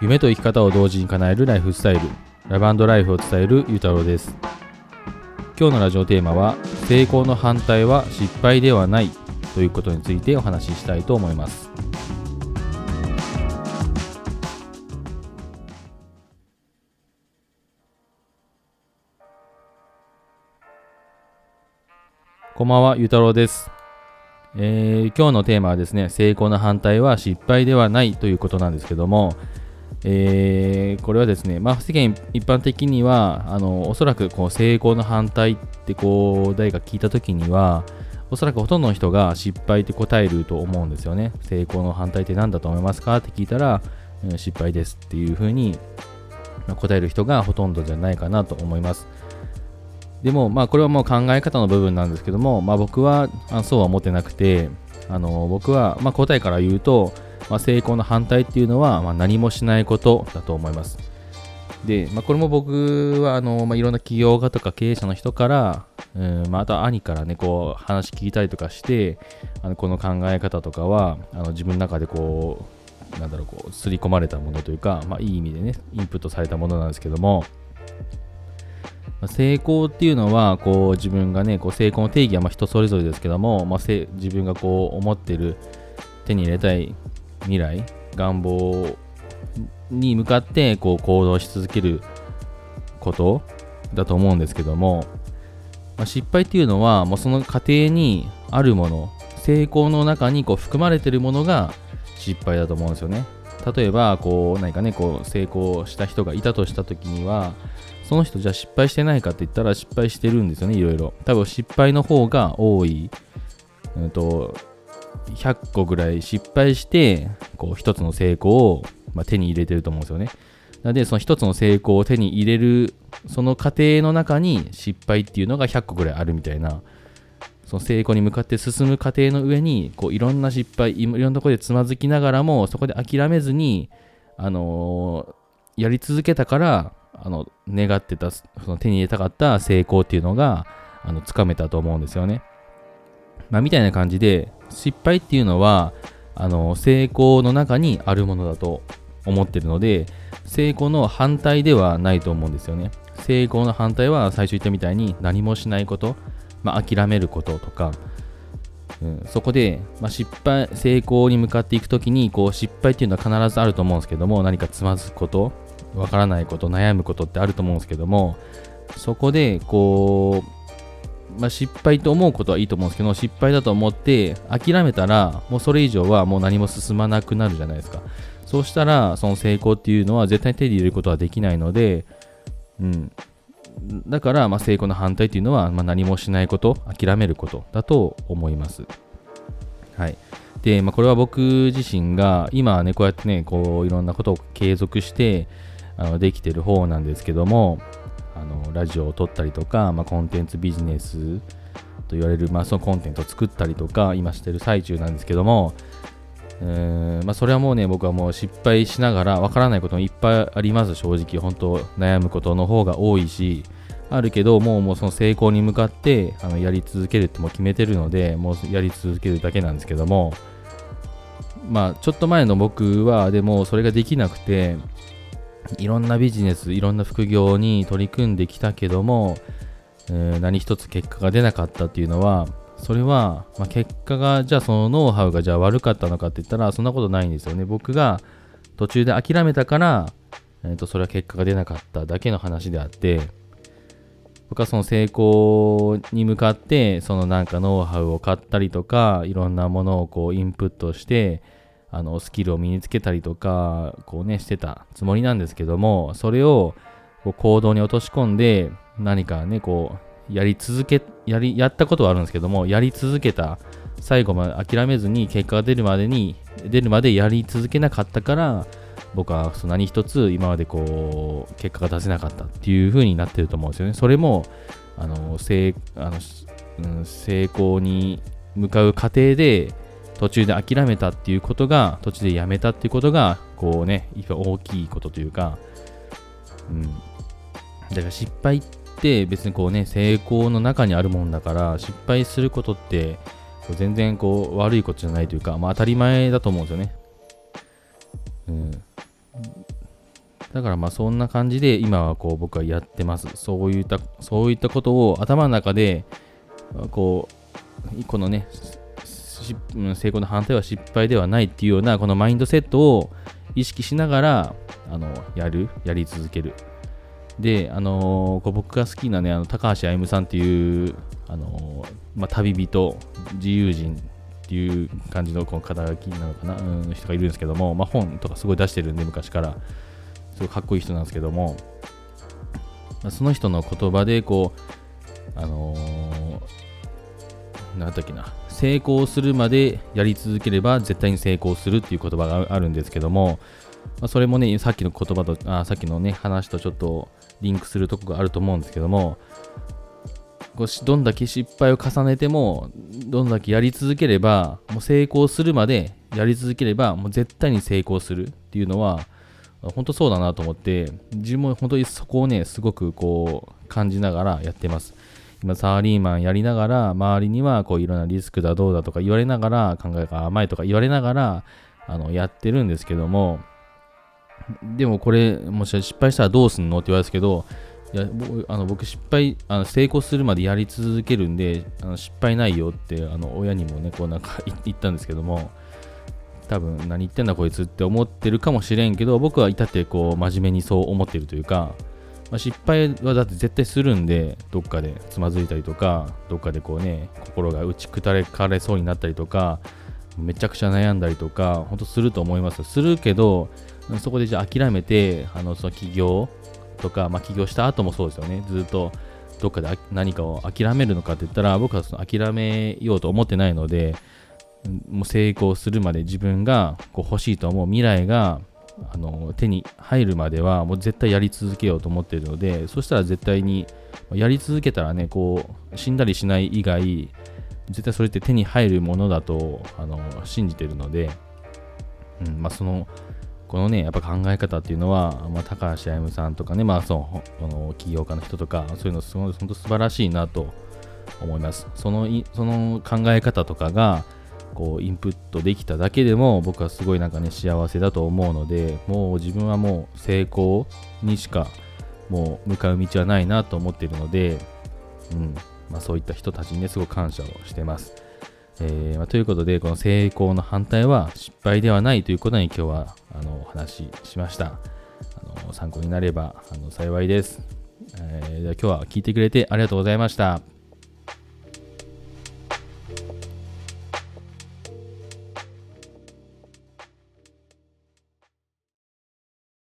夢と生き方を同時に叶えるライフスタイルラブライフを伝えるゆうたろうです今日のラジオテーマは成功の反対は失敗ではないということについてお話ししたいと思いますこんばんは、ゆうたろうです。えー今日のテーマはですね、成功の反対は失敗ではないということなんですけども、えーこれはですね、まあ、世間一般的には、あのおそらくこう成功の反対ってこう誰か聞いたときには、おそらくほとんどの人が失敗って答えると思うんですよね。成功の反対って何だと思いますかって聞いたら、うん失敗ですっていうふうに答える人がほとんどじゃないかなと思います。でも、まあ、これはもう考え方の部分なんですけども、まあ、僕はあそうは思ってなくて、あの僕は、まあ、答えから言うと、まあ、成功の反対っていうのは、まあ、何もしないことだと思います。で、まあ、これも僕はあの、まあ、いろんな企業家とか経営者の人から、うんまあ、あと兄からね、こう話聞いたりとかして、あのこの考え方とかはあの自分の中でこう、なんだろう、こう、刷り込まれたものというか、まあ、いい意味でね、インプットされたものなんですけども、成功っていうのはこう自分がねこう成功の定義はまあ人それぞれですけども、まあ、せ自分がこう思ってる手に入れたい未来願望に向かってこう行動し続けることだと思うんですけども、まあ、失敗っていうのはもうその過程にあるもの成功の中にこう含まれてるものが失敗だと思うんですよね例えばこう何かねこう成功した人がいたとした時にはその人じゃあ失敗してないかって言ったら失敗してるんですよね、いろいろ。多分失敗の方が多い。うんと、100個ぐらい失敗して、こう一つの成功を、まあ、手に入れてると思うんですよね。なので、その一つの成功を手に入れる、その過程の中に失敗っていうのが100個ぐらいあるみたいな、その成功に向かって進む過程の上に、こういろんな失敗、いろんなところでつまずきながらも、そこで諦めずに、あのーやり続けたから、あの願ってたその手に入れたかった成功っていうのがあのつかめたと思うんですよね。まあ、みたいな感じで失敗っていうのはあの成功の中にあるものだと思ってるので成功の反対ではないと思うんですよね。成功の反対は最初言ったみたいに何もしないこと、まあ、諦めることとか、うん、そこで、まあ、失敗成功に向かっていくときにこう失敗っていうのは必ずあると思うんですけども何かつまずくことわからないこと悩むことってあると思うんですけどもそこでこう、まあ、失敗と思うことはいいと思うんですけど失敗だと思って諦めたらもうそれ以上はもう何も進まなくなるじゃないですか。そうしたらその成功っていうのは絶対に手に入れることはできないのでうん。だから、ま、成功の反対っていうのは、ま、何もしないこと諦めることだと思います。はい。で、まあ、これは僕自身が今はねこうやってねこういろんなことを継続してあのできてる方なんですけどもあのラジオを撮ったりとか、まあ、コンテンツビジネスと言われる、まあ、そのコンテンツを作ったりとか今してる最中なんですけどもうーんまあ、それはもうね僕はもう失敗しながらわからないこともいっぱいあります。正直本当悩むことの方が多いしあるけどもうもうその成功に向かってあのやり続けるってもう決めてるのでもうやり続けるだけなんですけどもまあちょっと前の僕はでもそれができなくていろんなビジネスいろんな副業に取り組んできたけども、えー何一つ結果が出なかったっていうのはそれは、まあ、結果がじゃあそのノウハウがじゃあ悪かったのかって言ったらそんなことないんですよね。僕が途中で諦めたから、えーとそれは結果が出なかっただけの話であって僕はその成功に向かってそのなんかノウハウを買ったりとかいろんなものをこうインプットしてあのスキルを身につけたりとかこうねしてたつもりなんですけどもそれをこう行動に落とし込んで何かねこうやり続けやりやったことはあるんですけどもやり続けた最後まで諦めずに結果が出るまでに出るまでやり続けなかったから僕はその何一つ今までこう結果が出せなかったっていう風になってると思うんですよね。それもあの成あの、うん、成功に向かう過程で途中で諦めたっていうことが途中でやめたっていうことがこうね大きいことというかうんだから失敗って別にこうね成功の中にあるもんだから失敗することって全然こう悪いことじゃないというか、まあ、当たり前だと思うんですよね。うん、だからまあそんな感じで今はこう僕はやってます。そういった、そういったことを頭の中で、こう、このね、成功の反対は失敗ではないっていうようなこのマインドセットを意識しながらあのやる、やり続ける。で、あの、こう僕が好きなね、あの高橋歩さんっていう、あの、まあ、旅人、自由人っていう感じのこの肩書きなのかな、うん、人がいるんですけども、まあ、本とかすごい出してるんで、昔から。すごいかっこいい人なんですけども、まあ、その人の言葉で、こう、あのー、なんだっけな、成功するまでやり続ければ絶対に成功するっていう言葉があるんですけども、まあ、それもね、さっきの言葉と、あさっきのね、話とちょっとリンクするとこがあると思うんですけども、こうどんだけ失敗を重ねても、どんだけやり続ければ、もう成功するまでやり続ければ、もう絶対に成功するっていうのは、本当そうだなと思って、自分も本当にそこをね、すごくこう感じながらやってます。今、サラリーマンやりながら、周りにはこういろんなリスクだどうだとか言われながら、考えが甘いとか言われながら、あの、やってるんですけども、でもこれ、もし失敗したらどうすんのって言われるんですけど、いやあの僕、失敗あの、成功するまでやり続けるんで、あの失敗ないよってあの親にもね、こうなんか言ったんですけども、多分何言ってんだこいつって思ってるかもしれんけど、僕は至ってこう真面目にそう思ってるというか、まあ、失敗はだって絶対するんで、どっかでつまずいたりとか、どっかでこうね、心が打ち砕かれそうになったりとか、めちゃくちゃ悩んだりとか、本当すると思います。するけど、そこでじゃあ諦めて、あのその起業とか、まあ、起業した後もそうですよね。ずっとどっかで何かを諦めるのかって言ったら、僕はその諦めようと思ってないので、もう成功するまで自分がこう欲しいと思う未来があの手に入るまではもう絶対やり続けようと思っているのでそしたら絶対にやり続けたらねこう死んだりしない以外絶対それって手に入るものだとあの信じてるので、うんまあ、そのこのねやっぱ考え方っていうのは、まあ、高橋歩さんとかね、まあ、そのこの起業家の人とかそういうのすごい本当素晴らしいなと思います。そのその考え方とかがこうインプットできただけでも僕はすごいなんかね幸せだと思うのでもう自分はもう成功にしかもう向かう道はないなと思っているので、うんまあ、そういった人たちにねすごく感謝をしてます。えーまあ、ということでこの成功の反対は失敗ではないということに今日はあのお話ししました。あの参考になればあの幸いです。えー、では今日は聞いてくれてありがとうございました。